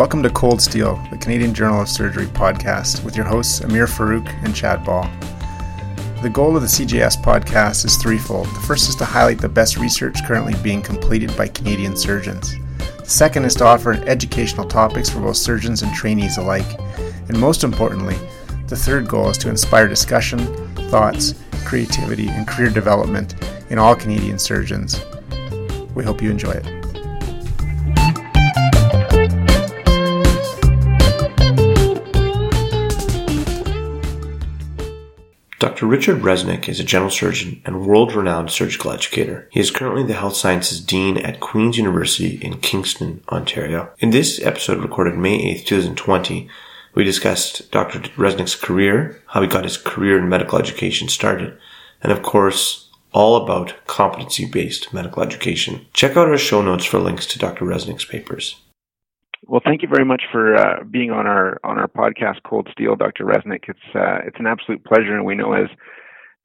Welcome to Cold Steel, the Canadian Journal of Surgery podcast, with your hosts Amir Farouk and Chad Ball. The goal of the CJS podcast is threefold. The first is to highlight the best research currently being completed by Canadian surgeons. The second is to offer educational topics for both surgeons and trainees alike. And most importantly, the third goal is to inspire discussion, thoughts, creativity, and career development in all Canadian surgeons. We hope you enjoy it. Dr. Richard Reznick is a general surgeon and world renowned surgical educator. He is currently the Health Sciences Dean at Queen's University in Kingston, Ontario. In this episode recorded May 8, 2020, we discussed Dr. Reznick's career, how he got his career in medical education started, and of course, all about competency based medical education. Check out our show notes for links to Dr. Reznick's papers. Well, thank you very much for uh, being on our on our podcast, Cold Steel, Dr. Reznick. It's uh, it's an absolute pleasure, and we know as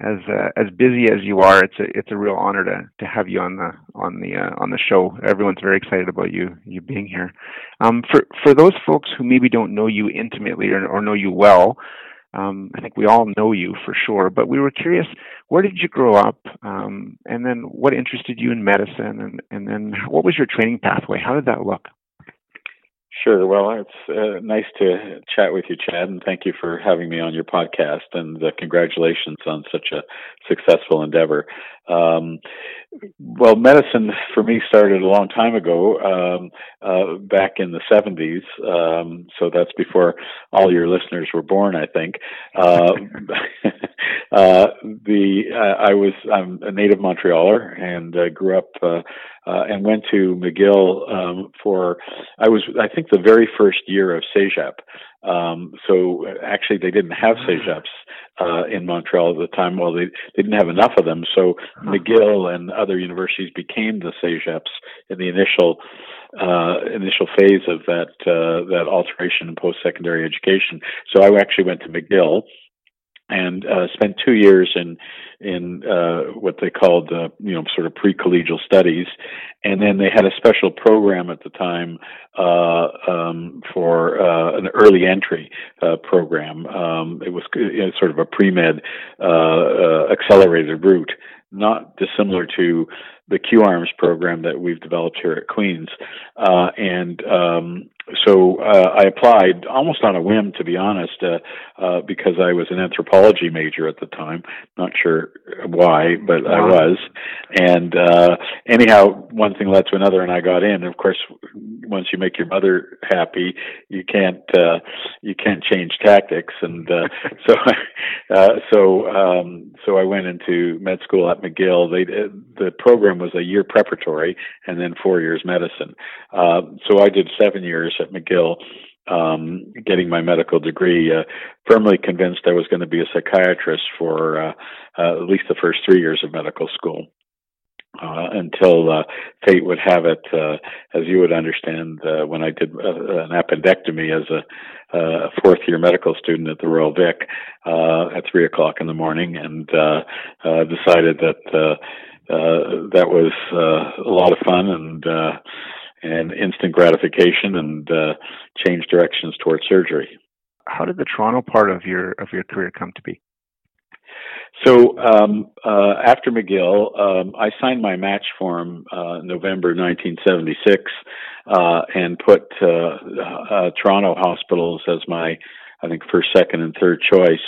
as uh, as busy as you are, it's a it's a real honor to to have you on the on the uh, on the show. Everyone's very excited about you you being here. Um, for for those folks who maybe don't know you intimately or, or know you well, um, I think we all know you for sure. But we were curious, where did you grow up, um, and then what interested you in medicine, and and then what was your training pathway? How did that look? Sure. Well, it's uh, nice to chat with you, Chad, and thank you for having me on your podcast. And uh, congratulations on such a successful endeavor. Um, well, medicine for me started a long time ago, um, uh, back in the 70s. Um, so that's before all your listeners were born, I think. Uh, uh, the I was I'm a native Montrealer and grew up uh, and went to McGill um, for I was I think the very first year of CEGEP. Um, so actually, they didn't have CEGEPs uh, in Montreal at the time. Well, they, they didn't have enough of them. So McGill and other universities became the CEGEPs in the initial uh, initial phase of that uh, that alteration in post secondary education. So I actually went to McGill and uh, spent two years in in uh, what they called uh, you know sort of pre-collegial studies, and then they had a special program at the time uh, um, for uh, an early entry uh, program. Um, it was you know, sort of a pre-med accelerated route, not dissimilar to the QuARMS program that we've developed here at Queens, and um, so uh, I applied almost on a whim, to be honest, uh, uh, because I was an anthropology major at the time. Not sure why, but wow. I was. And uh, anyhow, one thing led to another, and I got in. And of course, once you make your mother happy, you can't uh, you can't change tactics. And uh, so uh, so um, so I went into med school at McGill. They the program was a year preparatory and then four years medicine. Uh, so I did seven years at McGill, um, getting my medical degree, uh, firmly convinced I was going to be a psychiatrist for uh, uh, at least the first three years of medical school. Uh, until uh, fate would have it, uh, as you would understand, uh, when I did uh, an appendectomy as a, a fourth year medical student at the Royal Vic uh, at three o'clock in the morning, and uh, uh, decided that uh, uh, that was uh, a lot of fun and uh, and instant gratification and uh, change directions towards surgery. How did the Toronto part of your of your career come to be? So um, uh, after McGill, um, I signed my match form uh, November 1976 uh, and put uh, uh, Toronto hospitals as my, I think, first, second, and third choice.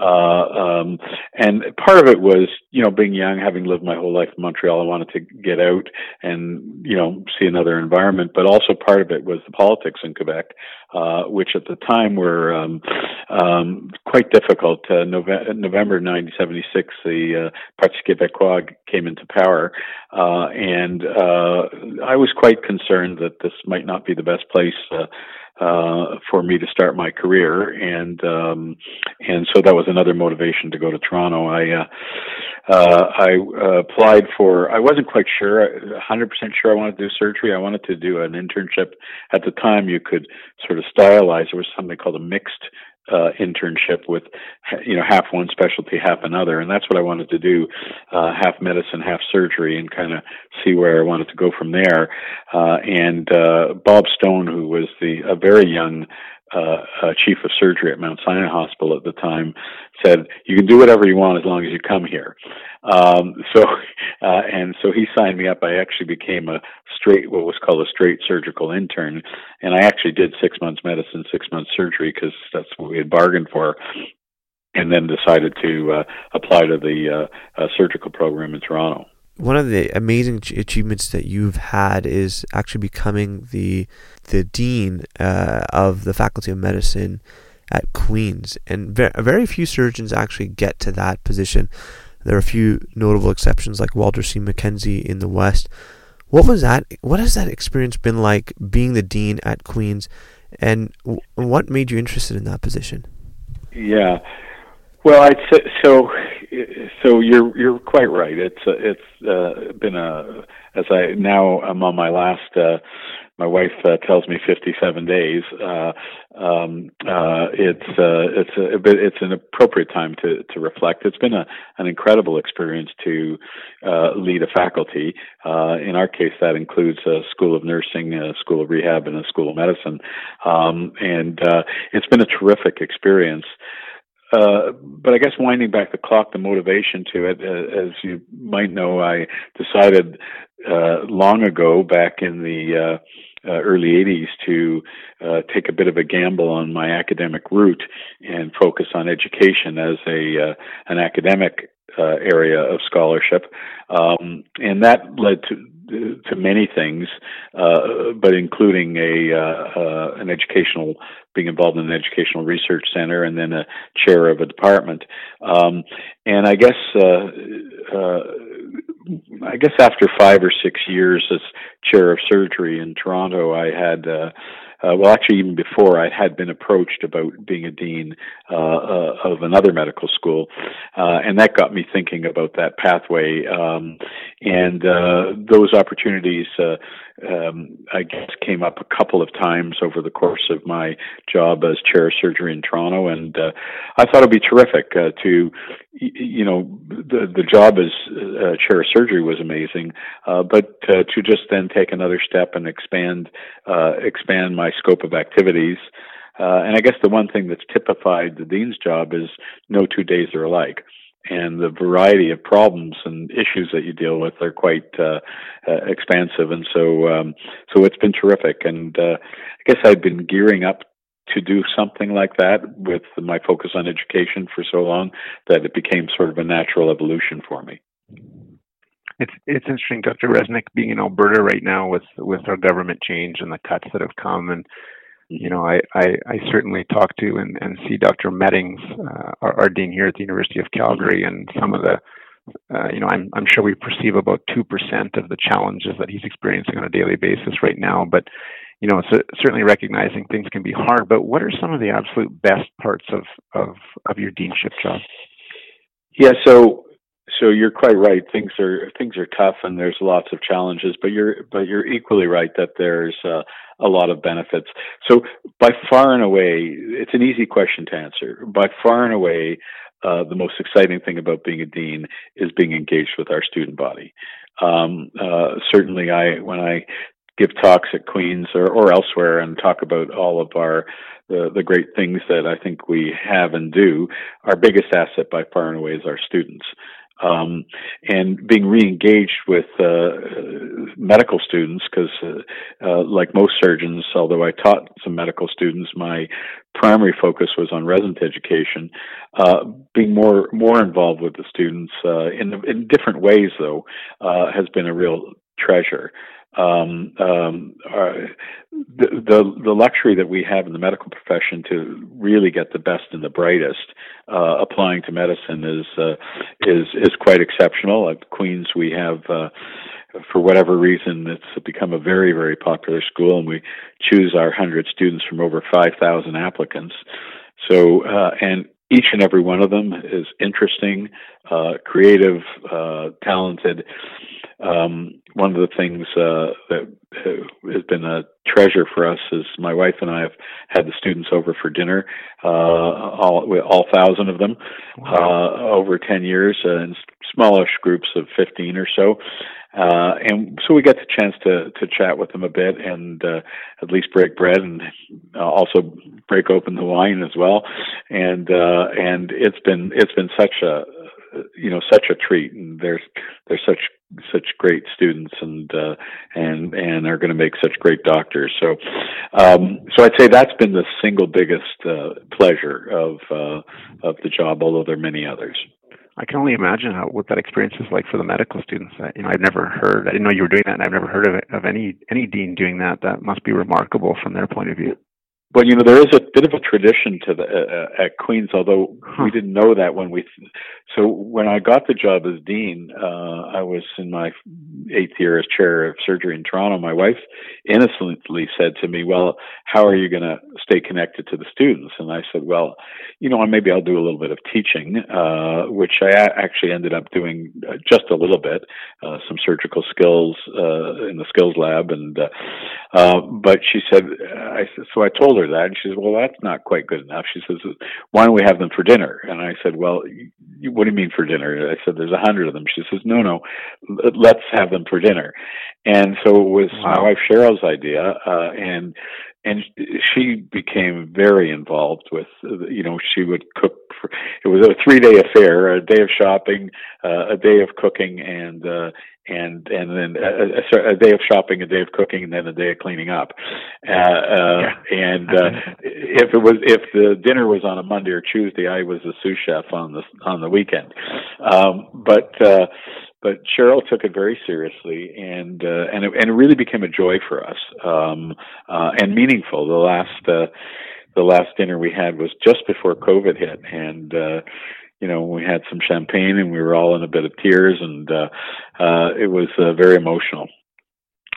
Uh, um, and part of it was, you know, being young, having lived my whole life in Montreal, I wanted to get out and, you know, see another environment. But also part of it was the politics in Quebec, uh, which at the time were um, um, quite difficult. Uh, November, November 1976, the uh, Parti Québécois came into power, uh, and uh, I was quite concerned that this might not be the best place. Uh, for me to start my career, and um, and so that was another motivation to go to Toronto. I uh, uh, I uh, applied for. I wasn't quite sure, 100 percent sure I wanted to do surgery. I wanted to do an internship. At the time, you could sort of stylize. There was something called a mixed uh, internship with, you know, half one specialty, half another, and that's what I wanted to do, uh, half medicine, half surgery, and kind of see where I wanted to go from there. Uh, and uh, Bob Stone, who was the a very young uh, uh, chief of surgery at Mount Sinai Hospital at the time, said, "You can do whatever you want as long as you come here." Um, so, uh, and so he signed me up. I actually became a straight, what was called a straight surgical intern, and I actually did six months medicine, six months surgery because that's what we had bargained for. And then decided to uh, apply to the uh, uh, surgical program in Toronto one of the amazing achievements that you've had is actually becoming the the dean uh, of the faculty of medicine at Queens, and very, very few surgeons actually get to that position. There are a few notable exceptions, like Walter C. Mackenzie in the West. What was that? What has that experience been like being the dean at Queens, and what made you interested in that position? Yeah, well, I'd say so. So you're you're quite right. It's uh, it's uh, been a as I now I'm on my last. Uh, my wife uh, tells me 57 days. Uh, um, uh, it's uh, it's a, bit, it's an appropriate time to to reflect. It's been a an incredible experience to uh, lead a faculty. Uh, in our case, that includes a school of nursing, a school of rehab, and a school of medicine. Um, and uh, it's been a terrific experience. Uh, but I guess winding back the clock, the motivation to it, uh, as you might know, I decided uh, long ago, back in the uh, uh, early 80s, to take a bit of a gamble on my academic route and focus on education as a an academic area of scholarship, um, and that led to to many things, uh, but including a uh, uh, an educational being involved in an educational research center and then a chair of a department. Um, and I guess uh, uh, I guess after five or six years as chair of surgery in Toronto, I had uh, well, actually, even before I had been approached about being a dean uh, uh, of another medical school, uh, and that got me thinking about that pathway. Um, and uh, those opportunities, uh, um, I guess, came up a couple of times over the course of my job as chair of surgery in Toronto, and uh, I thought it'd be terrific uh, to, you know, the the job as uh, chair of surgery was amazing, but to just then take another step and expand expand my scope of activities. Uh, and I guess the one thing that's typified the dean's job is no two days are alike. And the variety of problems and issues that you deal with are quite uh, uh, expansive, and so um, so it's been terrific. And uh, I guess I've been gearing up to do something like that with my focus on education for so long that it became sort of a natural evolution for me it's it's interesting, Dr. Reznick, being in Alberta right now with with our government change and the cuts that have come, and you know, I I, I certainly talk to and, and see Dr. Meddings, uh, our, our dean here at the University of Calgary, and some of the uh, you know, I'm I'm sure we perceive about two percent of the challenges that he's experiencing on a daily basis right now, but you know, so certainly recognizing things can be hard. But what are some of the absolute best parts of of of your deanship job? Yeah, so so you're quite right. Things are things are tough, and there's lots of challenges. But you're but you're equally right that there's uh, a lot of benefits. So by far and away, it's an easy question to answer. By far and away, uh, the most exciting thing about being a dean is being engaged with our student body. Um, uh, certainly, I when I give talks at Queens or, or elsewhere and talk about all of our the, the great things that I think we have and do, our biggest asset by far and away is our students um, and being re-engaged with uh, medical students because, uh, uh, like most surgeons, although I taught some medical students, my primary focus was on resident education. Uh, being more more involved with the students uh, in in different ways, though, uh, has been a real treasure um, um, uh, the, the, the luxury that we have in the medical profession to really get the best and the brightest uh, applying to medicine is uh, is is quite exceptional. At Queens, we have. Uh, for whatever reason, it's become a very, very popular school, and we choose our 100 students from over 5,000 applicants. So, uh, and each and every one of them is interesting, uh, creative, uh, talented, um, one of the things uh, that has been a treasure for us is my wife and I have had the students over for dinner, uh, all all thousand of them, wow. uh, over ten years, uh, in smallish groups of fifteen or so. Uh, and so we get the chance to to chat with them a bit and uh, at least break bread and uh, also break open the wine as well. And uh, and it's been it's been such a you know such a treat and they're they're such such great students and uh, and and are going to make such great doctors so um, so I'd say that's been the single biggest uh, pleasure of uh, of the job although there are many others I can only imagine how what that experience is like for the medical students. I, you know, I've never heard. I didn't know you were doing that, and I've never heard of of any any dean doing that. That must be remarkable from their point of view. Well, you know, there is a bit of a tradition to the uh, at Queens, although huh. we didn't know that when we. So when I got the job as dean, uh, I was in my eighth year as chair of surgery in Toronto. My wife innocently said to me, "Well, how are you going to stay connected to the students?" And I said, "Well, you know, maybe I'll do a little bit of teaching, uh, which I actually ended up doing uh, just a little bit, uh, some surgical skills uh, in the skills lab, and but she said, I so I told her that. And she says, well, that's not quite good enough. She says, why don't we have them for dinner? And I said, well, what do you mean for dinner? I said, there's a hundred of them. She says, no, no, let's have them for dinner. And so it was wow. my wife Cheryl's idea. Uh, and and she became very involved with you know she would cook for, it was a three day affair a day of shopping uh, a day of cooking and uh and and then a, a, a, day of shopping a day of cooking and then a day of cleaning up uh, uh yeah. and uh if it was if the dinner was on a monday or tuesday i was the sous chef on the on the weekend um but uh but Cheryl took it very seriously, and uh, and it, and it really became a joy for us um, uh, and meaningful. The last uh, the last dinner we had was just before COVID hit, and uh, you know we had some champagne, and we were all in a bit of tears, and uh, uh, it was uh, very emotional.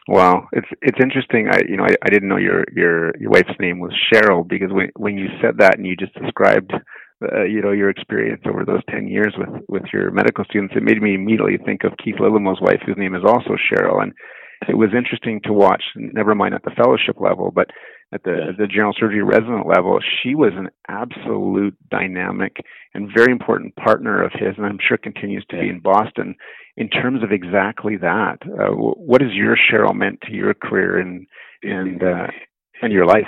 Wow, it's it's interesting. I you know I, I didn't know your your your wife's name was Cheryl because when when you said that and you just described uh, you know your experience over those 10 years with with your medical students it made me immediately think of keith Lillemoe's wife whose name is also cheryl and it was interesting to watch never mind at the fellowship level but at the, at the general surgery resident level she was an absolute dynamic and very important partner of his and i'm sure continues to be in boston. In terms of exactly that uh, what has your cheryl meant to your career and and uh, and your life?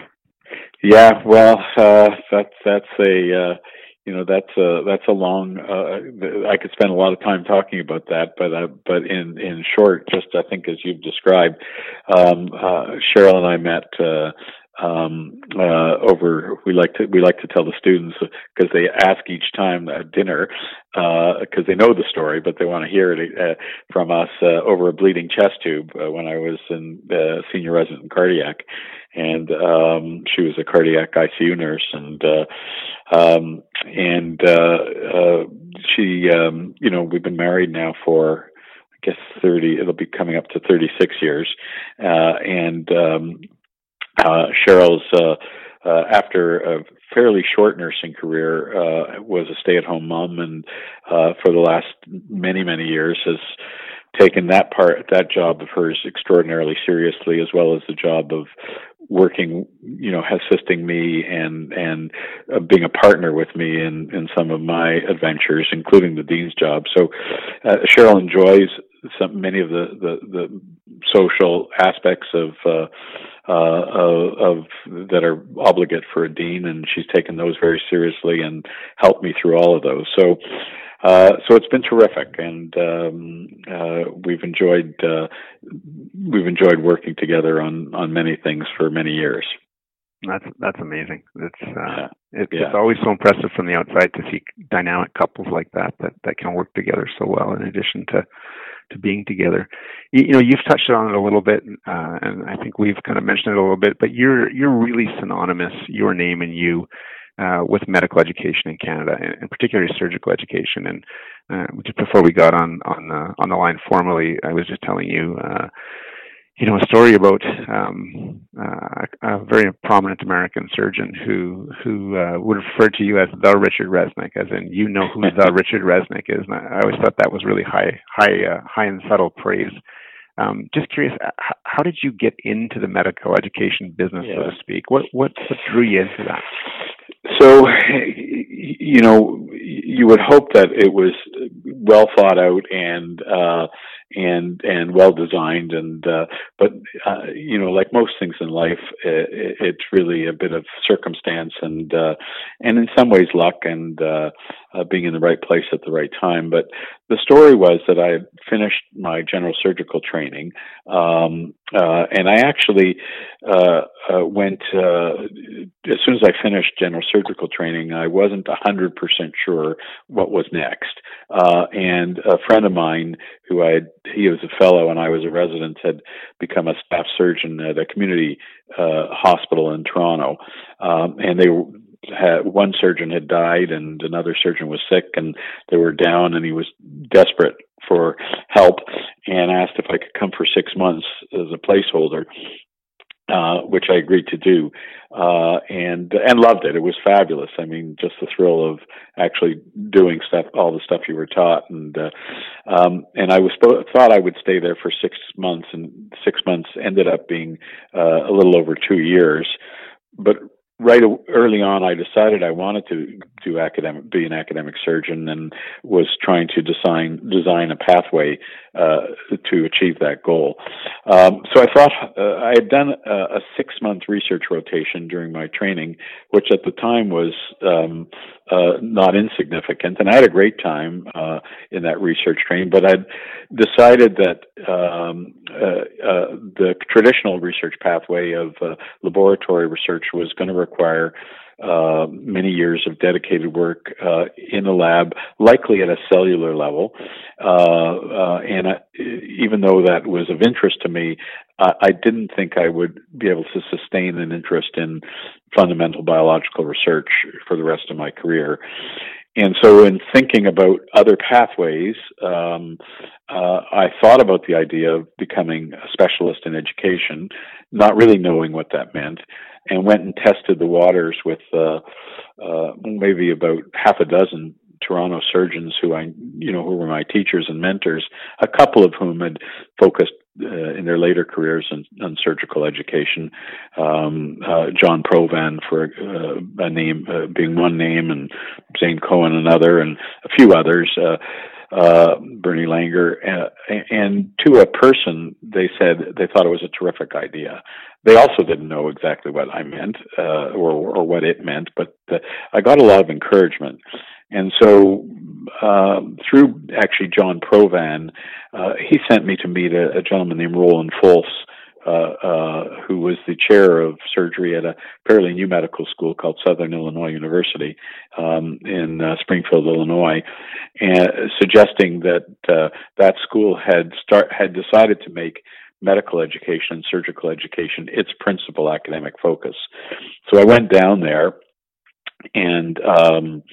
Yeah, well, uh, that's that's a uh, you know that's a that's a long uh, I could spend a lot of time talking about that but uh, but in in short just I think as you've described um, uh, Cheryl and I met uh, um, uh, over we like to we like to tell the students because they ask each time at dinner uh because uh, they know the story but they want to hear it uh, from us uh, over a bleeding chest tube uh, when I was in uh, senior resident in cardiac. And um, she was a cardiac ICU nurse and uh, um, and uh, uh, she um, you know we've been married now for I guess 30 it'll be coming up to 36 years uh, and um, uh, Cheryl's uh, uh, after a fairly short nursing career, uh, was a stay-at-home mom, and uh, for the last many many years has taken that part that job of hers extraordinarily seriously, as well as the job of working, you know, assisting me and and uh, being a partner with me in in some of my adventures, including the dean's job. So uh, Cheryl enjoys some many of the the, the social aspects of. Uh, uh, of, of that are obligate for a dean, and she's taken those very seriously and helped me through all of those. So, uh, so it's been terrific, and um, uh, we've enjoyed uh, we've enjoyed working together on on many things for many years. That's that's amazing. It's uh, yeah. It, yeah. it's always so impressive from the outside to see dynamic couples like that that that can work together so well. In addition to to being together. You, you know, you've touched on it a little bit, uh, and I think we've kind of mentioned it a little bit. But you're you're really synonymous, your name and you, uh, with medical education in Canada, and, particularly surgical education. And uh, just before we got on on the on the line formally, I was just telling you. Uh, you know, a story about um, uh, a very prominent American surgeon who who uh, would refer to you as the Richard Reznick, as in you know who the Richard Reznick is. And I always thought that was really high high uh, high and subtle praise. Um, just curious, how did you get into the medical education business, yeah. so to speak? What, what what drew you into that? So, you know, you would hope that it was well thought out and uh, and and well designed and uh, but uh, you know like most things in life it, it's really a bit of circumstance and uh, and in some ways luck and uh, uh, being in the right place at the right time. But the story was that I finished my general surgical training um, uh, and I actually went as soon as I finished general surgical training I wasn't a hundred percent sure what was next. And a friend of mine who I had he was a fellow and I was a resident, had become a staff surgeon at a community uh, hospital in Toronto, um, and they had one surgeon had died and another surgeon was sick and they were down and he was desperate for help and asked if I could come for six months as a placeholder uh, which I agreed to do, uh, and and loved it. It was fabulous. I mean, just the thrill of actually doing stuff, all the stuff you were taught, and uh, um, and I was thought I would stay there for six months, and six months ended up being uh, a little over two years. But right early on, I decided I wanted to do academic, be an academic surgeon, and was trying to design design a pathway uh, to achieve that goal. Um, so I thought uh, I had done a, a six month research rotation during my training, which at the time was um, uh, not insignificant, and I had a great time uh, in that research training. But I'd decided that um, uh, uh, the traditional research pathway of laboratory research was going to require uh, many years of dedicated work uh, in the lab, likely at a cellular level. Uh, uh and I, even though that was of interest to me, I didn't think I would be able to sustain an interest in fundamental biological research for the rest of my career. And so, in thinking about other pathways, um, uh, I thought about the idea of becoming a specialist in education, not really knowing what that meant, and went and tested the waters with uh, uh, maybe about half a dozen Toronto surgeons who I, you know, who were my teachers and mentors, a couple of whom had focused uh, in their later careers on, on surgical education. Um, uh, John Provan, for uh, a name uh, being one name, and Zane Cohen another, and a few others. Uh, uh, Bernie Langer, and to a person, they said they thought it was a terrific idea. They also didn't know exactly what I meant or, or what it meant, but I got a lot of encouragement. And so, uh, through actually John Provan, uh, he sent me to meet a, a gentleman named Roland Folse, uh, uh, who was the chair of surgery at a fairly new medical school called Southern Illinois University um, in uh, Springfield, Illinois, and suggesting that uh, that school had start had decided to make medical education and surgical education its principal academic focus. So I went down there and um,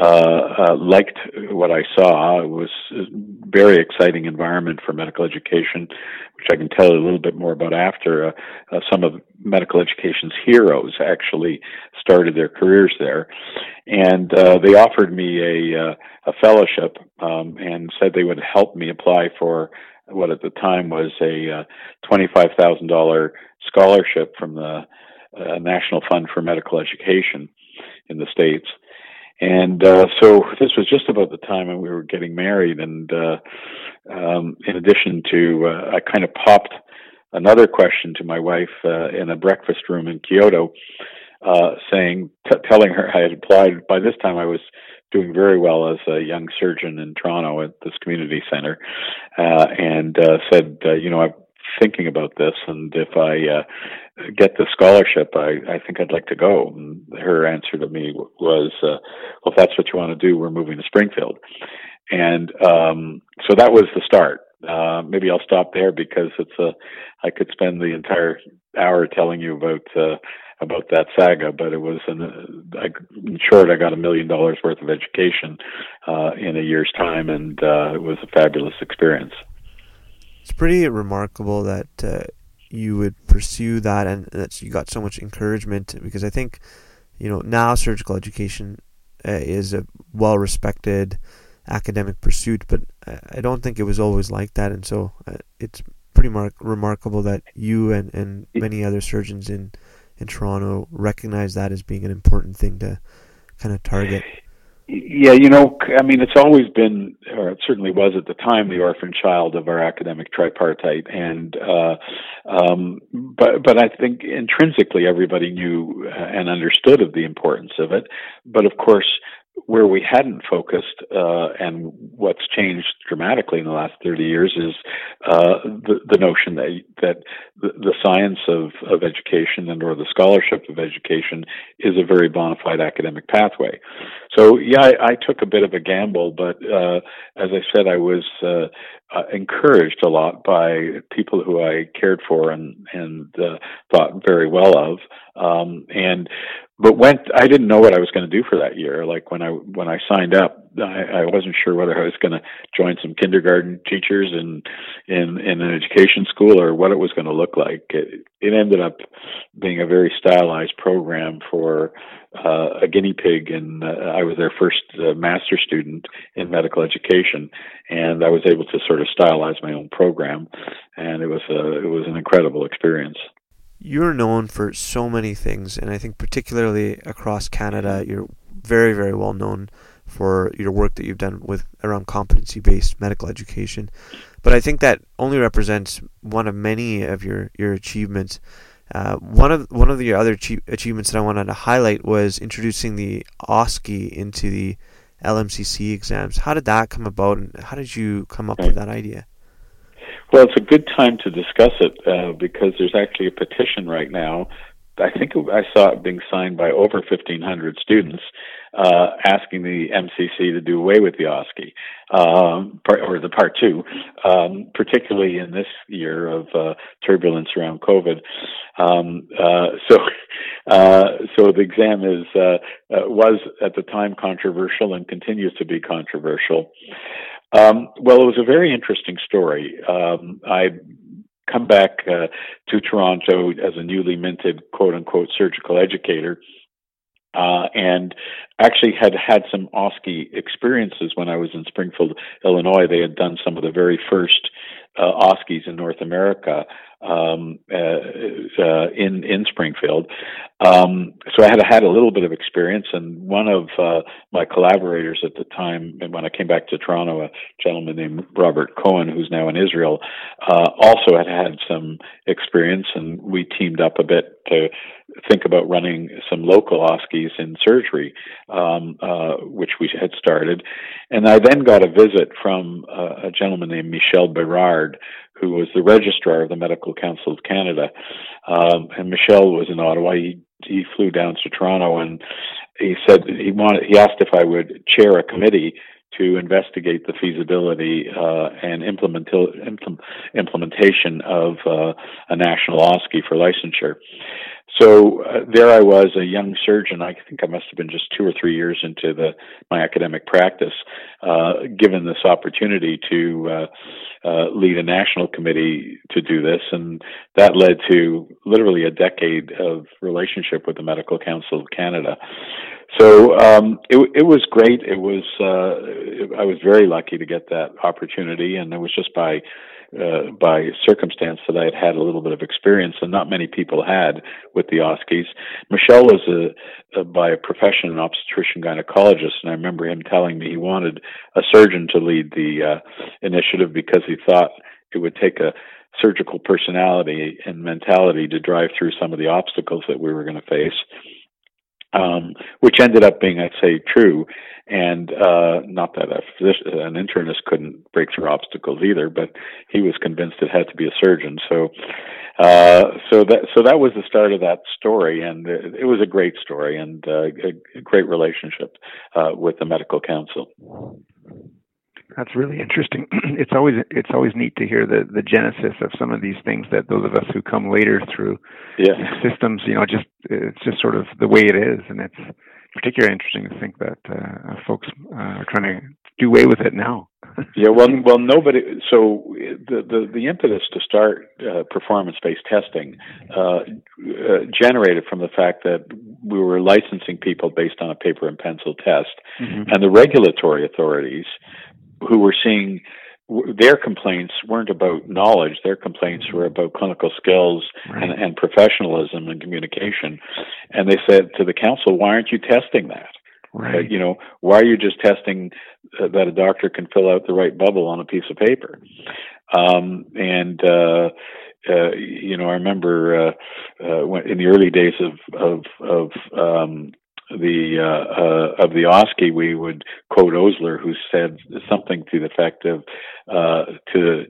uh, uh, liked what I saw. It was a very exciting environment for medical education, which I can tell you a little bit more about after. Uh, uh, some of medical education's heroes actually started their careers there, and uh, they offered me a, uh, a fellowship um, and said they would help me apply for what at the time was a thousand dollar scholarship from the National Fund for Medical Education in the states and uh, so this was just about the time when we were getting married. And uh, um, in addition to, uh, I kind of popped another question to my wife uh, in a breakfast room in Kyoto, uh, saying, t- telling her I had applied. By this time, I was doing very well as a young surgeon in Toronto at this community center, uh, and said, you know, I'm thinking about this, and if I uh, get the scholarship, I, I think I'd like to go. And her answer to me was, uh, "Well, if that's what you want to do, we're moving to Springfield." And um, so that was the start. Uh, maybe I'll stop there because it's a. I could spend the entire hour telling you about uh, about that saga, but it was in, uh, I, in short, I got a million dollars worth of education uh, in a year's time, and uh, it was a fabulous experience. It's pretty remarkable that uh, you would pursue that and that you got so much encouragement because I think you know now surgical education uh, is a well respected academic pursuit, but I don't think it was always like that, and so uh, it's pretty mar- remarkable that you and, and many other surgeons in in Toronto recognize that as being an important thing to kind of target. Yeah, you know, I mean, it's always been, or it certainly was at the time, the orphan child of our academic tripartite, and uh, um, but but I think intrinsically everybody knew and understood of the importance of it. But of course, where we hadn't focused, uh, and what's changed dramatically in the last 30 years is uh, the, the notion that that the, the, science of, of education and or the scholarship of education is a very bona fide academic pathway. So yeah, I, I took a bit of a gamble, but uh, as I said, I was uh, uh, encouraged a lot by people who I cared for and and uh, thought very well of. Um, and but went I didn't know what I was going to do for that year. Like when I when I signed up, I, I wasn't sure whether I was going to join some kindergarten teachers in in in an education school or what it was going to look like. It, it ended up being a very stylized program for uh, a guinea pig, and uh, I was their first uh, master student in medical education, and I was able to sort of stylize my own program, and it was a, it was an incredible experience you're known for so many things, and I think particularly across Canada, you're very, very well known for your work that you've done with around competency-based medical education. But I think that only represents one of many of your your achievements. Uh, one of one of the other achievements that I wanted to highlight was introducing the OSCE into the LMCC exams. How did that come about, and how did you come up with that idea? Well, it's a good time to discuss it uh, because there's actually a petition right now. I think I saw it being signed by over 1,500 students uh, asking the MCC to do away with the OSCE, um, part, or the Part 2, um, particularly in this year of uh, turbulence around COVID. Um, uh, so, uh, so the exam is uh, uh, was at the time controversial and continues to be controversial. Um, well, it was a very interesting story. Um, I come back uh, to Toronto as a newly minted quote unquote surgical educator. Uh, and actually had had some OSCE experiences when I was in Springfield, Illinois. They had done some of the very first uh, OSCEs in North America um, uh, uh, in in Springfield. Um, so I had had a little bit of experience, and one of uh, my collaborators at the time, when I came back to Toronto, a gentleman named Robert Cohen, who's now in Israel, uh, also had had some experience, and we teamed up a bit to think about running some local OSCEs in surgery, um, uh, which we had started. And I then got a visit from uh, a gentleman named Michel Berard, who was the registrar of the Medical Council of Canada. Um, and Michel was in Ottawa. He, he flew down to Toronto and he said he wanted, he asked if I would chair a committee to investigate the feasibility uh, and implement, implementation of uh, a national OSCE for licensure. So uh, there I was, a young surgeon. I think I must have been just two or three years into the my academic practice, uh, given this opportunity to uh, uh, lead a national committee to do this, and that led to literally a decade of relationship with the Medical Council of Canada. So um, it, it was great. It was uh, I was very lucky to get that opportunity, and it was just by uh, by circumstance that I had had a little bit of experience, and not many people had with the OSCEs. Michel was a, a by profession an obstetrician gynecologist, and I remember him telling me he wanted a surgeon to lead the uh, initiative because he thought it would take a surgical personality and mentality to drive through some of the obstacles that we were going to face um, which ended up being, I'd say, true. And uh, not that a physician, an internist couldn't break through obstacles either, but he was convinced it had to be a surgeon. So, uh, so that so that was the start of that story, and it, it was a great story and uh, a, a great relationship uh, with the medical council. That's really interesting. it's always it's always neat to hear the the genesis of some of these things that those of us who come later through yeah. systems, you know, just it's just sort of the way it is, and it's particularly interesting to think that uh, folks uh, are trying to do away with it now. yeah, well, well, nobody. So the the, the impetus to start uh, performance based testing uh, uh, generated from the fact that we were licensing people based on a paper and pencil test, mm-hmm. and the regulatory authorities who were seeing their complaints weren't about knowledge. Their complaints were about clinical skills right. and, and professionalism and communication. And they said to the council, "Why aren't you testing that? Right. Uh, you know, why are you just testing uh, that a doctor can fill out the right bubble on a piece of paper?" Um, and uh, uh, you know, I remember uh, uh, when, in the early days of of, of um, the uh, uh, of the OSCE, we would quote Osler, who said something to the effect of uh, to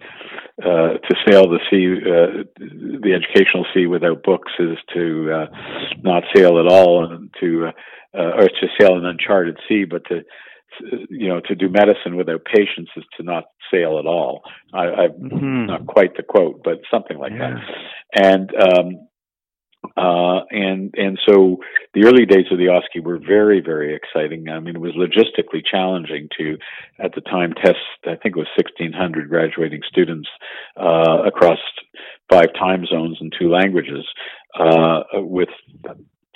uh, to sail the sea, uh, the educational sea without books is to uh, not sail at all, and to or to sail an uncharted sea, but to you know to do medicine without patients is to not sail at all. I, I mm-hmm. not quite the quote, but something like yeah. that. And um, uh, and and so the early days of the OSCE were very very exciting. I mean, it was logistically challenging to, at the time, test. I think it was 1,600 graduating students uh, across five time zones and two languages, uh, with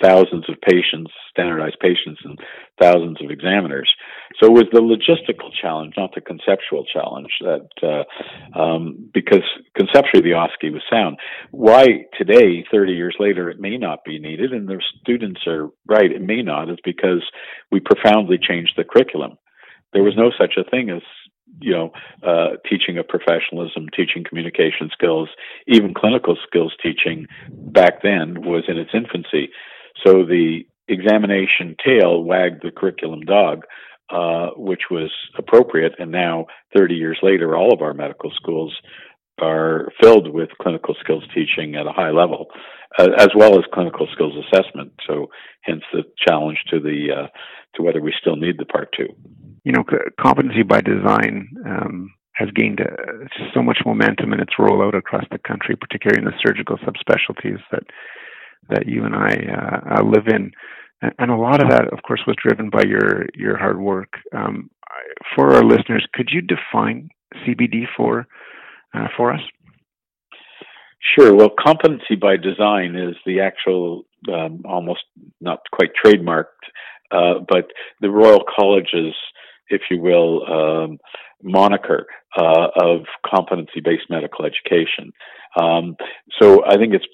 thousands of patients, standardized patients, and thousands of examiners. So it was the logistical challenge, not the conceptual challenge, that uh, um, because conceptually the OSCE was sound. Why today, 30 years later, it may not be needed, and the students are right, it may not, is because we profoundly changed the curriculum. There was no such a thing as you know, uh, teaching of professionalism, teaching communication skills, even clinical skills teaching back then was in its infancy. So the examination tail wagged the curriculum dog, uh, which was appropriate. And now, 30 years later, all of our medical schools are filled with clinical skills teaching at a high level, uh, as well as clinical skills assessment. So, hence the challenge to the uh, to whether we still need the part two. You know, competency by design um, has gained uh, so much momentum in its rollout across the country, particularly in the surgical subspecialties that that you and I uh, uh, live in. And a lot of that, of course, was driven by your your hard work. Um, for our listeners, could you define CBD for uh, for us? Sure. Well, competency by design is the actual, um, almost not quite trademarked, uh, but the Royal College's, if you will, um, moniker uh, of competency-based medical education. Um, so I think it's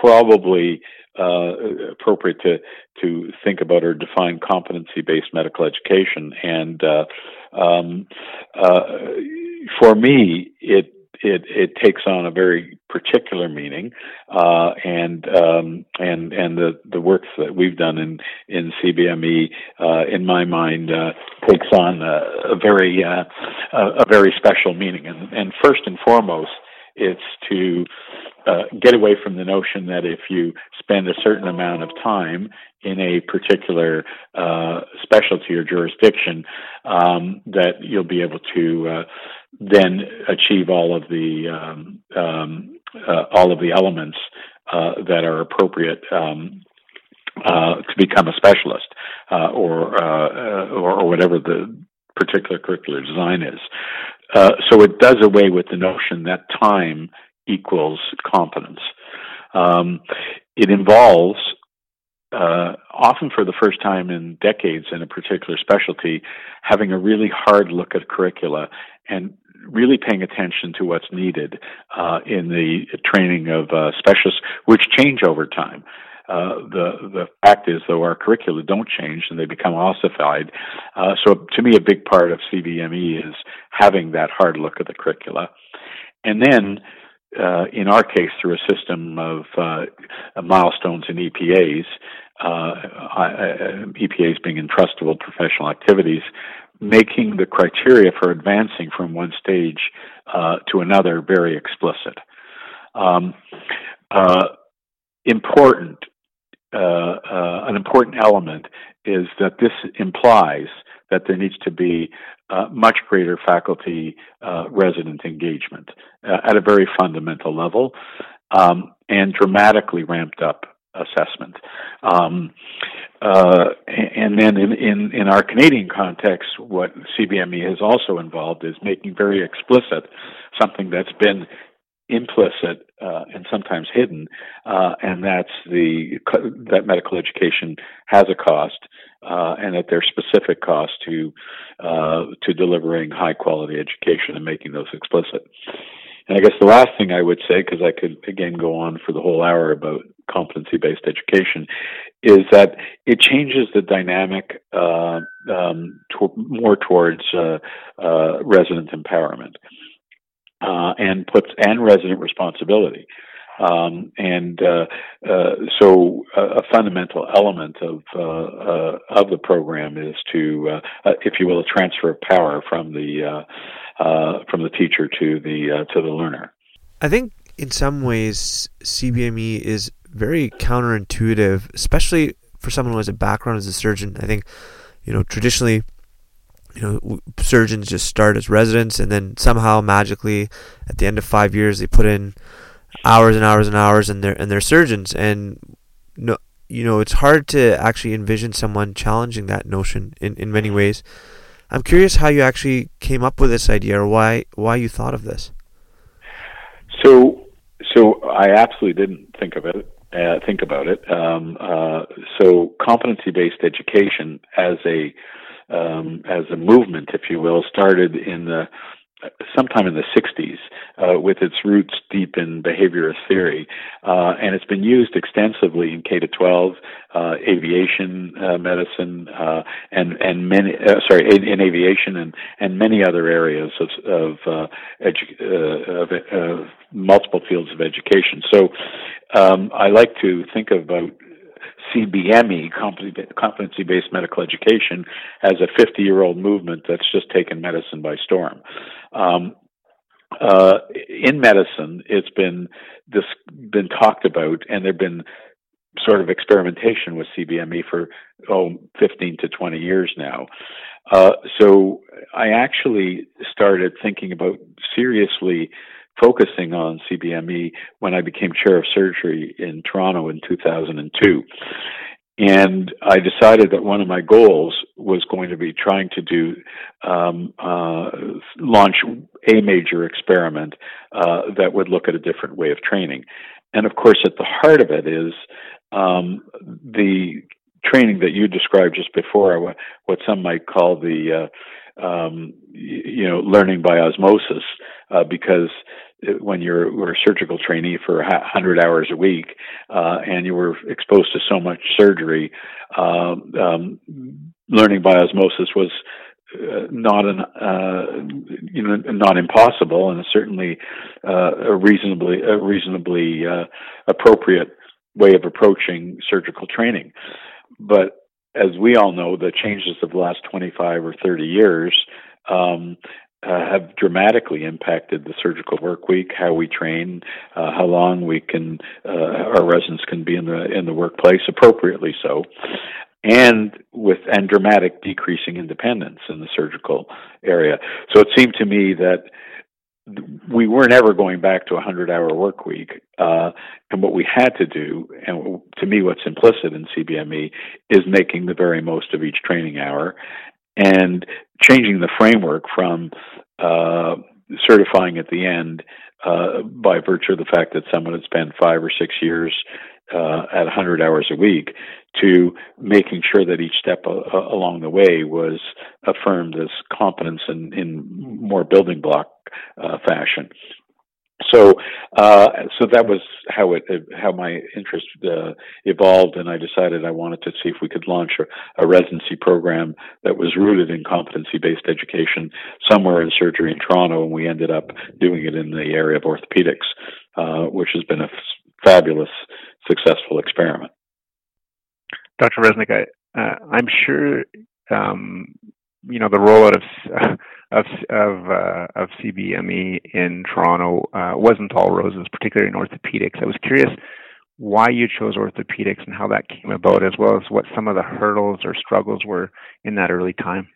probably uh, appropriate to to think about or define competency based medical education. And uh, um, uh, for me, it it it takes on a very particular meaning, uh, and um, and and the the work that we've done in in CBME, uh, in my mind, uh, takes on a, a very uh, a, a very special meaning. And and first and foremost, it's to uh, get away from the notion that if you spend a certain amount of time in a particular uh, specialty or jurisdiction, um, that you'll be able to uh, then achieve all of the um, um, uh, all of the elements uh, that are appropriate um, uh, to become a specialist or, or or whatever the particular curricular design is. so it does away with the notion that time equals competence. Um, it involves, uh, often for the first time in decades in a particular specialty, having a really hard look at curricula and really paying attention to what's needed uh, in the training of uh, specialists, which change over time. Uh, the the fact is, though, our curricula don't change and they become ossified. Uh, so, to me, a big part of CBME is having that hard look at the curricula, and then uh, in our case, through a system of uh, milestones and EPAs, uh, EPAs being entrustable professional activities, making the criteria for advancing from one stage uh, to another very explicit. Um, uh, important, uh, an important element is that this implies that there needs to be uh, much greater faculty uh, resident engagement uh, at a very fundamental level um, and dramatically ramped up assessment. Um, uh, and then in, in, in, our Canadian context, what CBME has also involved is making very explicit something that's been implicit uh, and sometimes hidden, uh, and that's the that medical education has a cost, uh, and that there's specific costs to uh, to delivering high quality education and making those explicit. And I guess the last thing I would say, because I could again go on for the whole hour about competency based education, is that it changes the dynamic uh, um, to- more towards uh, resident empowerment uh, and puts and resident responsibility. Um, and uh, uh, so, a, a, fundamental element of uh, uh of the program is to, uh, uh, if you will, a transfer of power from the from the teacher to the to the learner. I think in some ways CBME is very counterintuitive, especially for someone who has a background as a surgeon. I think you know traditionally you know, surgeons just start as residents and then somehow magically at the end of five years they put in hours and hours and hours and they're and they're surgeons. And no you know it's hard to actually envision someone challenging that notion in, in many ways. I'm curious how you actually came up with this idea or why why you thought of this. So so i absolutely didn't think of it uh, think about it. Um, uh, so competency based education as a um, as a movement if you will started in the sometime in the 60s uh, with its roots deep in behaviorist theory, uh, and it's been used extensively in K to 12, uh, aviation uh, medicine, uh, and and many uh, sorry in, in, aviation and and many other areas of of, edu- of multiple fields of education. So um, I like to think about CBME, competency based medical education, as a 50 year old movement that's just taken medicine by storm. Um, uh, in medicine, it's been this been talked about, and there've been sort of experimentation with CBME for oh 15 to 20 years now. Uh, so I actually started thinking about seriously focusing on CBME when I became chair of surgery in Toronto in 2002. And I decided that one of my goals was going to be trying to do um, uh, launch a major experiment uh, that would look at a different way of training. And of course, at the heart of it is um, the training that you described just before, what some might call the uh, um, you know learning by osmosis, uh, because when you're a surgical trainee for 100 hours a week uh, and you were exposed to so much surgery, um, um, learning by osmosis was uh, not an uh, you know not impossible and certainly uh, a reasonably a reasonably uh, appropriate way of approaching surgical training. But as we all know, the changes of the last 25 or 30 years um, uh, have dramatically impacted the surgical work week, how we train, uh, how long we can uh, our residents can be in the in the workplace appropriately so, and with and dramatic decreasing independence in the surgical area. So it seemed to me that we weren't ever going back to a hundred hour work week, uh, and what we had to do, and to me, what's implicit in CBME is making the very most of each training hour and changing the framework from uh, certifying at the end uh, by virtue of the fact that someone had spent five or six years uh, at 100 hours a week to making sure that each step a- uh, along the way was affirmed as competence in, in more building block uh, fashion. So uh, so that was how it how my interest uh, evolved, and I decided I wanted to see if we could launch a, a residency program that was rooted in competency based education somewhere in surgery in Toronto, and we ended up doing it in the area of orthopedics, uh, which has been a f- fabulous, successful experiment. Dr. Reznick, I, uh, I'm sure um, you know the rollout of of of, uh, of CBME in Toronto uh, wasn't all roses, particularly in orthopedics. I was curious why you chose orthopedics and how that came about, as well as what some of the hurdles or struggles were in that early time.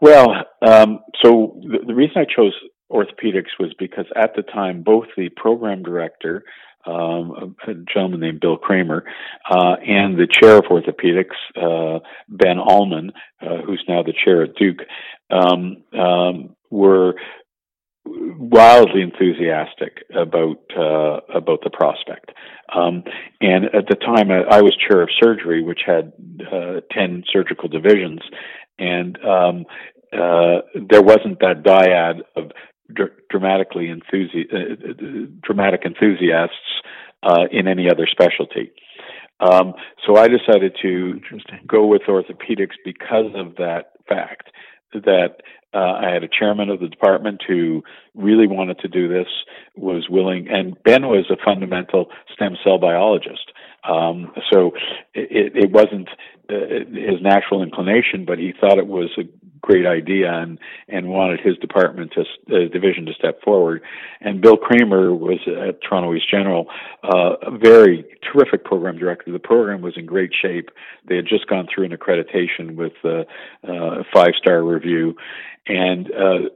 Well, um, so the, the reason I chose orthopedics was because at the time both the program director um, a gentleman named Bill Kraemer, uh, and the chair of orthopedics, uh, Ben Alman, uh, who's now the chair at Duke, um, um, were wildly enthusiastic about uh, about the prospect. Um, and at the time, I, I, was chair of surgery, which had uh, ten surgical divisions, and um, uh, there wasn't that dyad of dr- dramatically enthusi- uh, dramatic enthusiasts uh, in any other specialty. Um, so I decided to go with orthopedics because of that fact that uh, I had a chairman of the department who really wanted to do this, was willing, and Ben was a fundamental stem cell biologist. Um, so it, it wasn't uh, his natural inclination, but he thought it was a great idea and and wanted his department to uh, division to step forward. And Bill Kraemer was at Toronto East General, uh, a very terrific program director. The program was in great shape. They had just gone through an accreditation with a uh, five star review, and uh,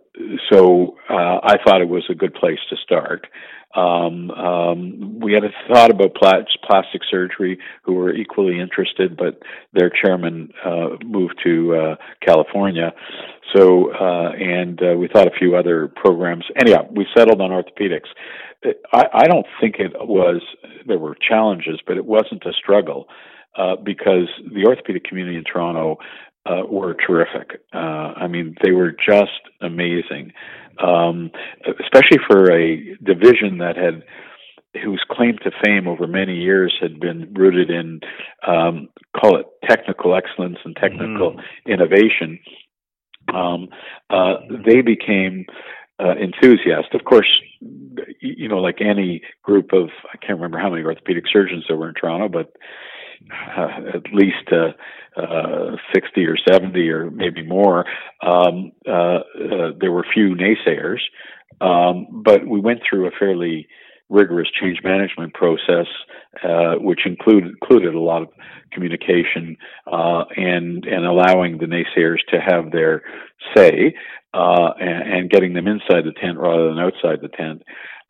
so uh, I thought it was a good place to start. Um, um, we had a thought about pl- plastic surgery, who were equally interested, but their chairman uh, moved to uh, California. So, uh, and uh, we thought a few other programs. Anyhow, we settled on orthopedics. I, I don't think it was there were challenges, but it wasn't a struggle uh, because the orthopedic community in Toronto uh, were terrific. Uh, I mean, they were just amazing, um, especially for a division that had whose claim to fame over many years had been rooted in um, call it technical excellence and technical mm. innovation. Um, uh, they became uh, enthusiasts. Of course, you know, like any group of I can't remember how many orthopedic surgeons there were in Toronto, but uh, at least uh, uh, 60 or 70 or maybe more, um, uh, uh, there were few naysayers. Um, but we went through a fairly rigorous change management process, uh, which included included a lot of communication and and allowing the naysayers to have their say and, and, getting them inside the tent rather than outside the tent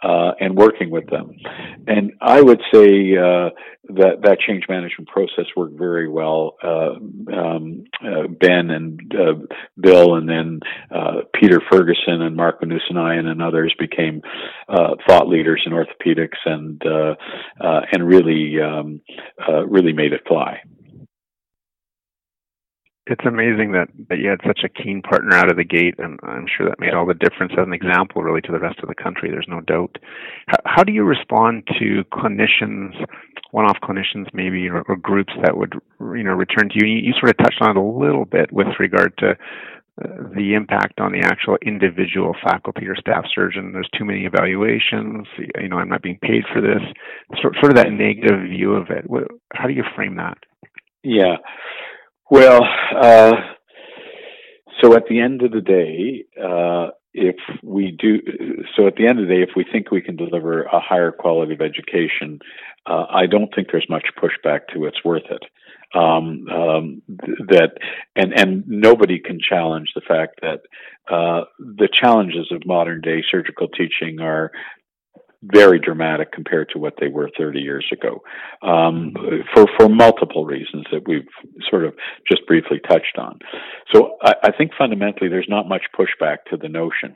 uh, and working with them. And I would say uh, that that change management process worked very well. Uh, um, uh, ben and uh, Bill, and then uh, Peter Ferguson and Mark Nousiainen and others became thought leaders in orthopedics and and really um, really made it fly it's amazing that, that you had such a keen partner out of the gate, and I'm sure that made all the difference as an example, really, to the rest of the country. There's no doubt. How, how do you respond to clinicians, one-off clinicians, maybe, or, or, groups that would, you know, return to you? you? You sort of touched on it a little bit with regard to uh, the impact on the actual individual faculty or staff surgeon. There's too many evaluations. You know, I'm not being paid for this. Sort, sort of that negative view of it. How do you frame that? Yeah. Well, uh, so at the end of the day, uh, if we do, so at the end of the day, if we think we can deliver a higher quality of education, uh, I don't think there's much pushback to it's worth it. Um, um, that and and nobody can challenge the fact that uh, the challenges of modern day surgical teaching are very dramatic compared to what they were 30 years ago, um, for for multiple reasons that we've sort of just briefly touched on. So I, I, think fundamentally there's not much pushback to the notion.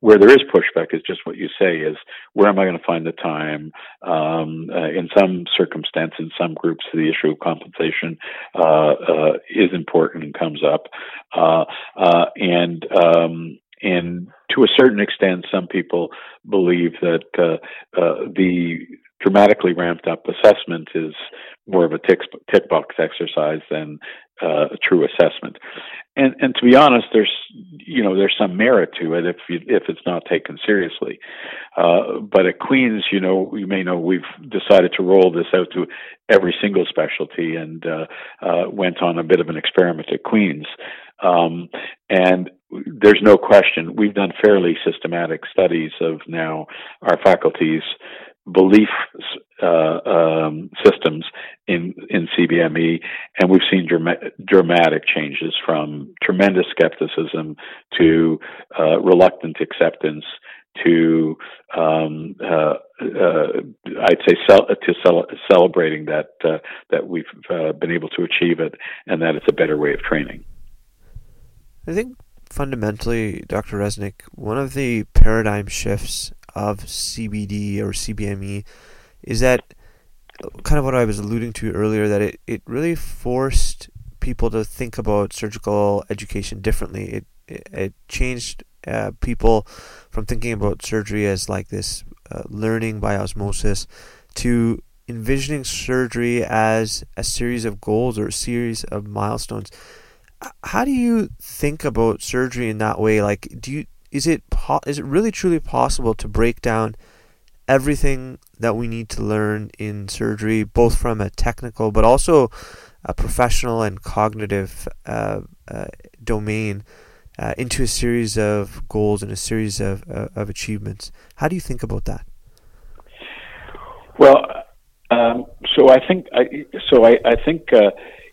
Where there is pushback is just what you say: is where am I going to find the time? Um, uh, in some circumstance, in some groups, the issue of compensation uh, uh, is important and comes up, uh, uh, and um, and to a certain extent, some people believe that uh, uh, the dramatically ramped up assessment is more of a tick, tick box exercise than uh, a true assessment. And and to be honest, there's you know there's some merit to it if you, if it's not taken seriously. Uh, but at Queens, you know, you may know we've decided to roll this out to every single specialty, and uh, uh, went on a bit of an experiment at Queens. Um, and there's no question we've done fairly systematic studies of now our faculties belief uh, um, systems in in CBME, and we've seen drama- dramatic changes from tremendous skepticism to uh, reluctant acceptance to um, uh, uh I'd say cel- to cel- celebrating that uh, that we've uh, been able to achieve it, and that it's a better way of training. I think fundamentally, Dr. Reznick, one of the paradigm shifts of CBD or CBME is that kind of what I was alluding to earlier that it, it really forced people to think about surgical education differently. It it, changed uh, people from thinking about surgery as like this uh, learning by osmosis to envisioning surgery as a series of goals or a series of milestones. How do you think about surgery in that way? Like, do you is it po- is it really truly possible to break down everything that we need to learn in surgery, both from a technical but also a professional and cognitive uh, uh, domain, uh, into a series of goals and a series of uh, of achievements? How do you think about that? Well, um, so I think I, so. I, I think uh,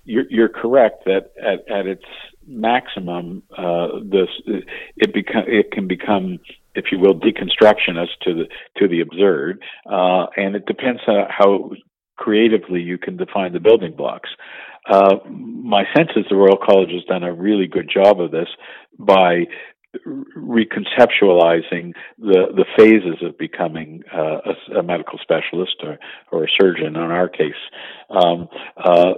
you're, you're correct that at, at its maximum, uh, this it become it can become, if you will, deconstructionist to the to the absurd, uh, and it depends on how creatively you can define the building blocks. Uh, my sense is the Royal College has done a really good job of this by reconceptualizing the the phases of becoming uh, a, a, medical specialist or, or a surgeon in our case um, uh,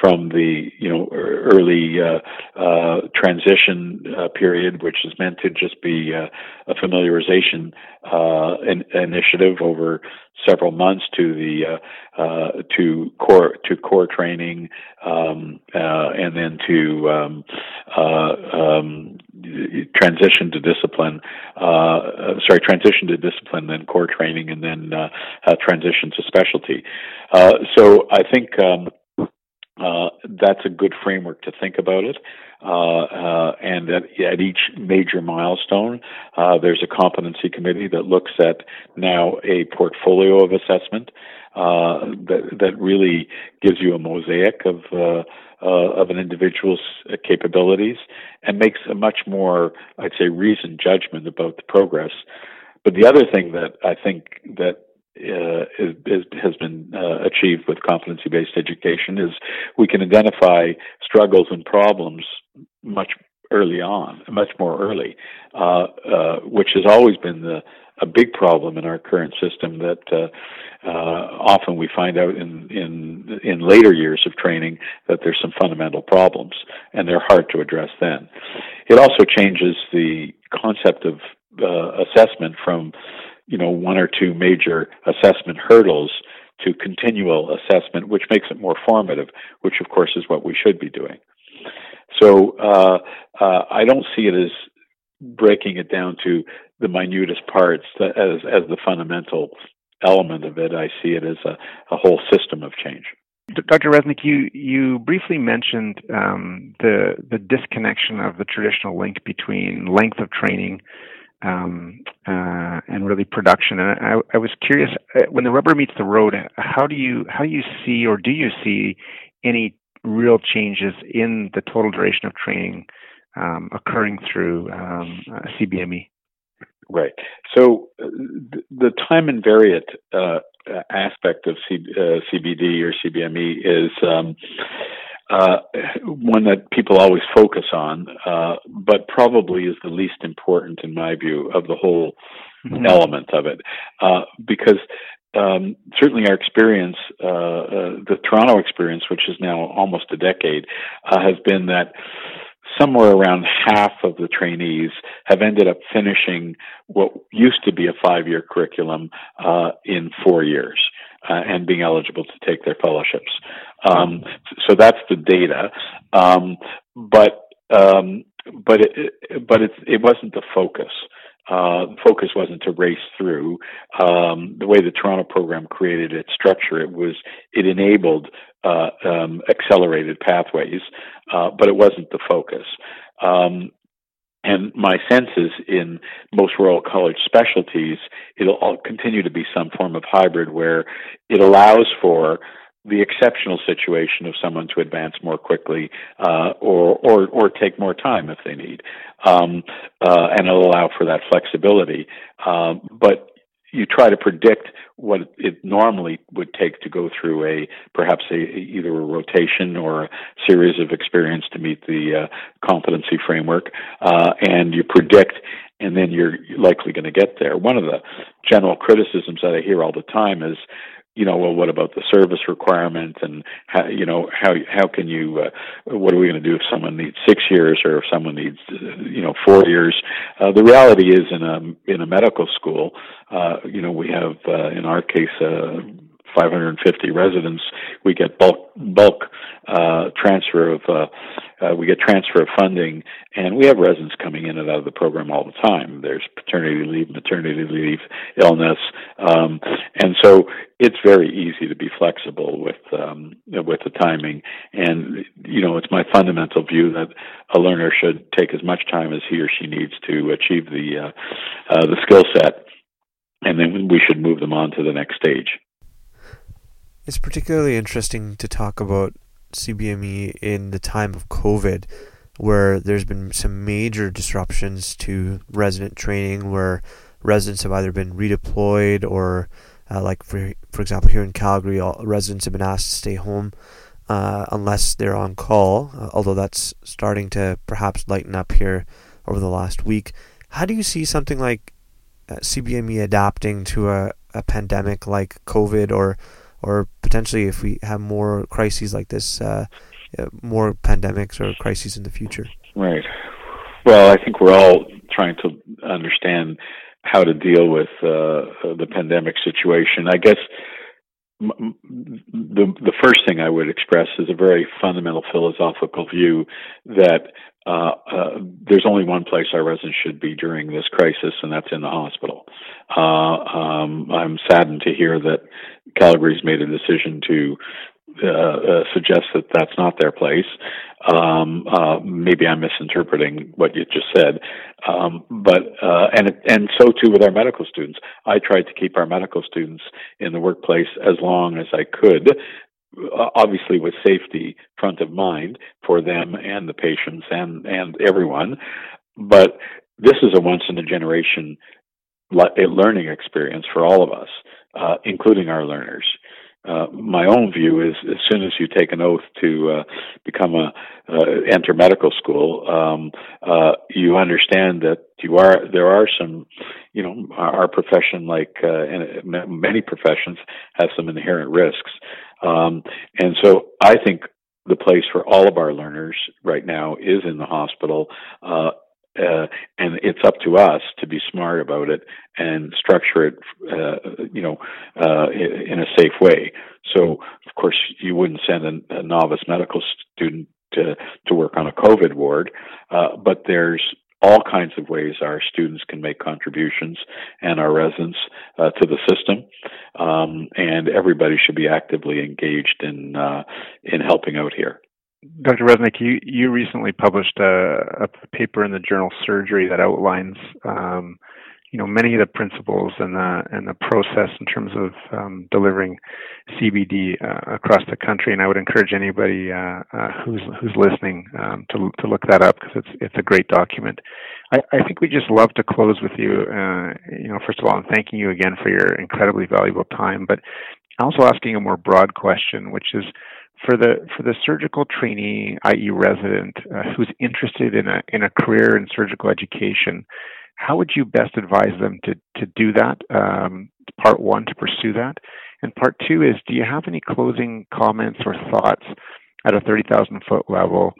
from the you know early uh, uh transition uh, period which is meant to just be uh, a familiarization in, initiative over several months to the to core to core training um, and then to um, um, transition to discipline, uh, uh, sorry, transition to discipline, then core training, and then uh, uh, transition to specialty. Uh, so I think um, uh, that's a good framework to think about it. and at, at, each major milestone, there's a competency committee that looks at now a portfolio of assessment that that really gives you a mosaic of uh, of an individual's uh, capabilities and makes a much more, I'd say, reasoned judgment about the progress. But the other thing that I think that uh, is, is, has been uh, achieved with competency-based education is we can identify struggles and problems much early on, much more early, uh, uh, which has always been the a big problem in our current system that uh, uh, often we find out in, in in later years of training that there's some fundamental problems and they're hard to address then. It also changes the concept of assessment from you know one or two major assessment hurdles to continual assessment, which makes it more formative, which of course is what we should be doing. So uh, uh, I don't see it as breaking it down to the minutest parts as as the fundamental element of it. I see it as a, a whole system of change. Dr. Reznick, you, you briefly mentioned um, the the disconnection of the traditional link between length of training um, uh, and really production. And I, I, was curious, uh, when the rubber meets the road, how do you how do you see or do you see any real changes in the total duration of training um, occurring through um, uh, CBME? Right. So uh, the time invariant uh, aspect of C, uh, CBD or CBME is um, uh, one that people always focus on, uh, but probably is the least important, in my view, of the whole mm-hmm. element of it, uh, because. Um, certainly, our experience, the Toronto experience, which is now almost a decade, has been that somewhere around half of the trainees have ended up finishing what used to be a five year curriculum uh, in four years. Uh, and being eligible to take their fellowships. Um, so that's the data. Um, but um, but it, but it, it wasn't the focus uh, focus wasn't to race through. Um, the way the Toronto program created its structure, it was it enabled uh, um, accelerated pathways, uh, but it wasn't the focus. Um, and my sense is in most Royal College specialties, it'll continue to be some form of hybrid where it allows for the exceptional situation of someone to advance more quickly uh, or, or, or take more time if they need. Um, uh, and it'll allow for that flexibility. Um, but you try to predict what it normally would take to go through a perhaps a, either a rotation or a series of experience to meet the uh, competency framework, uh, and you predict, and then you're likely going to get there. One of the general criticisms that I hear all the time is you know, well, what about the service requirement, and how, you know, how how can you, uh, what are we going to do if someone needs six years or if someone needs, uh, you know, four years? Uh, the reality is, in a in a medical school, uh, you know, we have, uh, in our case, uh, 550 residents, we get bulk bulk uh, transfer of uh, uh, we get transfer of funding, and we have residents coming in and out of the program all the time. There's paternity leave, maternity leave, illness, um, and so it's very easy to be flexible with um, with the timing. And you know, it's my fundamental view that a learner should take as much time as he or she needs to achieve the uh, uh, the skill set, and then we should move them on to the next stage. It's particularly interesting to talk about CBME in the time of COVID, where there's been some major disruptions to resident training, where residents have either been redeployed or, uh, like for for example, here in Calgary, all residents have been asked to stay home uh, unless they're on call. Uh, although that's starting to perhaps lighten up here over the last week. How do you see something like uh, CBME adapting to a, a pandemic like COVID or or potentially if we have more crises like this, uh, more pandemics or crises in the future. Right. Well, I think we're all trying to understand how to deal with uh, the pandemic situation. I guess the the first thing I would express is a very fundamental philosophical view that uh, uh, there's only one place our residents should be during this crisis, and that's in the hospital. Uh, um, I'm saddened to hear that Calgary's made a decision to uh, uh, suggest that that's not their place. Um, uh, maybe I'm misinterpreting what you just said, um, but uh, and and so too with our medical students. I tried to keep our medical students in the workplace as long as I could, uh, obviously with safety front of mind for them and the patients and and everyone. But this is a once in a generation learning experience for all of us, uh, including our learners. Uh, my own view is as soon as you take an oath to uh, become a uh, enter medical school, um, uh, you understand that you are there are some, you know, our, profession, like uh, many professions, have some inherent risks, um, and so I think the place for all of our learners right now is in the hospital. Uh, and it's up to us to be smart about it and structure it, uh, you know, uh, in a safe way. So, of course, you wouldn't send a, a novice medical student to to work on a COVID ward, uh, but there's all kinds of ways our students can make contributions and our residents uh, to the system, um, and everybody should be actively engaged in uh, in helping out here. Dr. Reznick, you, you recently published a, a paper in the journal Surgery that outlines, um, you know, many of the principles and the and the process in terms of um, delivering CBD uh, across the country. And I would encourage anybody uh, uh, who's who's listening um, to to look that up because it's it's a great document. I, I think we just love to close with you. Uh, you know, first of all, I'm thanking you again for your incredibly valuable time, but also asking a more broad question, which is for the for the surgical trainee, i.e., resident, uh, who's interested in a in a career in surgical education, how would you best advise them to to do that? Um, part one, to pursue that, and part two is, do you have any closing comments or thoughts at a thirty thousand foot level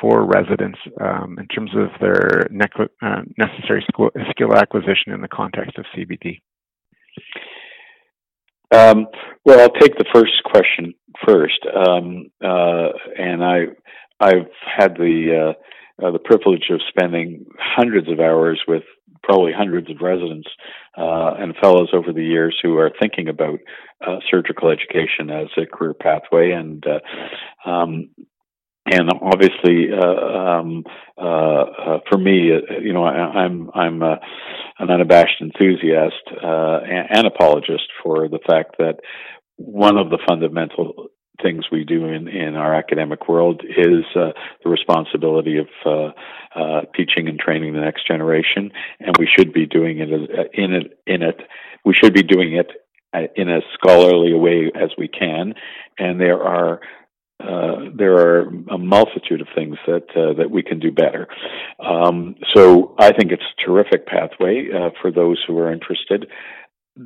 for residents um, in terms of their ne- uh, necessary skill, skill acquisition in the context of CBD? Um, well, I'll take the first question first, um, uh, and I I've had the uh, uh, the privilege of spending hundreds of hours with probably hundreds of residents uh, and fellows over the years who are thinking about uh, surgical education as a career pathway, and uh, um, and obviously, uh, um, uh, uh, for me, uh, you know, I, am I'm, I'm uh, an unabashed enthusiast uh, and, and, apologist for the fact that one of the fundamental things we do in, in our academic world is the responsibility of teaching and training the next generation, and we should be doing it in it in it we should be doing it uh, in as scholarly a way as we can, and there are uh, there are a multitude of things that uh, that we can do better. Um, so I think it's a terrific pathway uh, for those who are interested.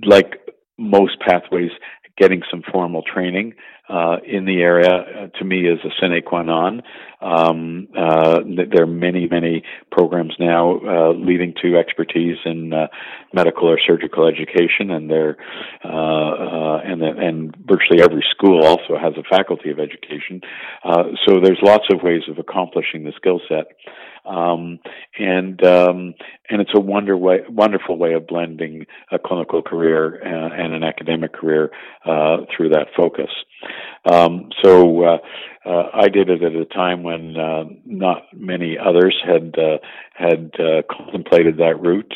Like most pathways, getting some formal training uh, in the area uh, to me is a sine qua non. Um, uh, there are many, many programs now uh, leading to expertise in uh, medical or surgical education, and there uh, and and virtually every school also has a faculty of education. so there's lots of ways of accomplishing the skill set. Um, and um, and it's a wonder way, wonderful way of blending a clinical career and, and an academic career uh, through that focus. Um, so uh, uh, I did it at a time when uh, not many others had uh, had uh, contemplated that route,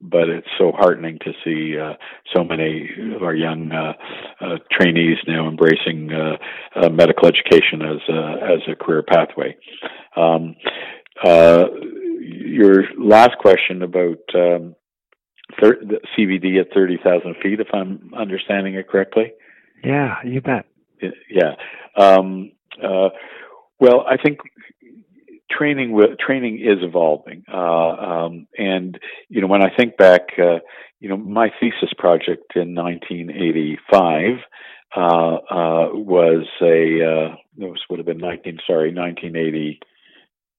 but it's so heartening to see so many of our young trainees now embracing medical education as a, as a career pathway. Um, uh, your last question about um, thir- CBD at 30,000 feet, if I'm understanding it correctly. Yeah, you bet. Yeah. Um, uh, well, I think training training is evolving, uh, um, and you know when I think back, uh, you know my thesis project in 1985 uh, uh, was a uh, it would have been 19 sorry 1980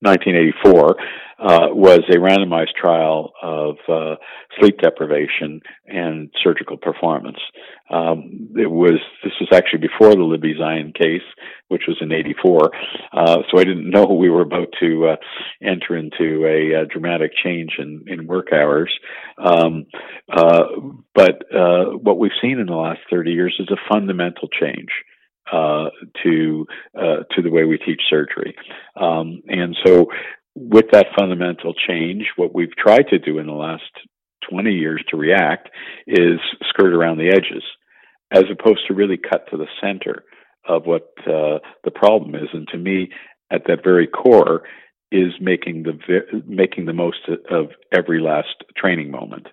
1984 uh, was a randomized trial of uh, sleep deprivation and surgical performance. Um, it was this was actually before the Libby Zion case, which was in '84. Uh, so I didn't know we were about to uh, enter into a, a, uh, dramatic change in, in work hours. Um, uh, but what we've seen in the last 30 years is a fundamental change uh, to uh, to the way we teach surgery. Um, and so, with that fundamental change, what we've tried to do in the last 20 years to react is skirt around the edges, as opposed to really cut to the center of what uh, the problem is. And to me, at that very core, is making the making the most of every last training moment,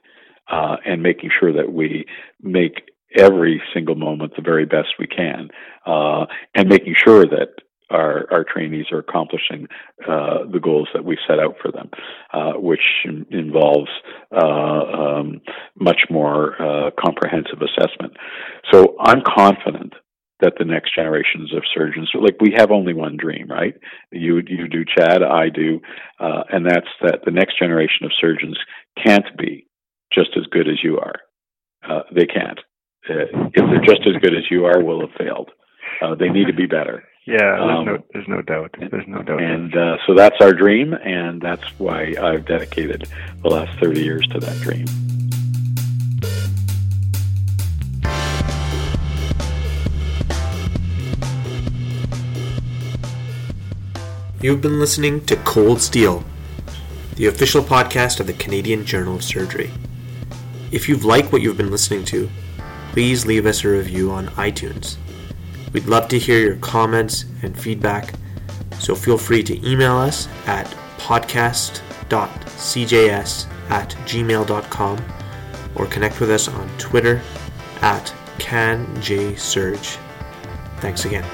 uh, and making sure that we make every single moment the very best we can, uh, and making sure that our, our trainees are accomplishing uh, the goals that we set out for them, uh, which involves uh, um, much more uh, comprehensive assessment. So I'm confident that the next generations of surgeons, like we have only one dream, right? You you do, Chad, I do, uh, and that's that the next generation of surgeons can't be just as good as you are. they can't uh, if they're just as good as you are, will have failed. Uh, they need to be better. Yeah, there's, um, no, there's no doubt. There's no doubt. And uh, so that's our dream, and that's why I've dedicated the last 30 years to that dream. You've been listening to Cold Steel, the official podcast of the Canadian Journal of Surgery. If you've liked what you've been listening to, please leave us a review on iTunes. We'd love to hear your comments and feedback, so feel free to email us at podcast.cjs at gmail.com or connect with us on Twitter at CanJSurg. Thanks again.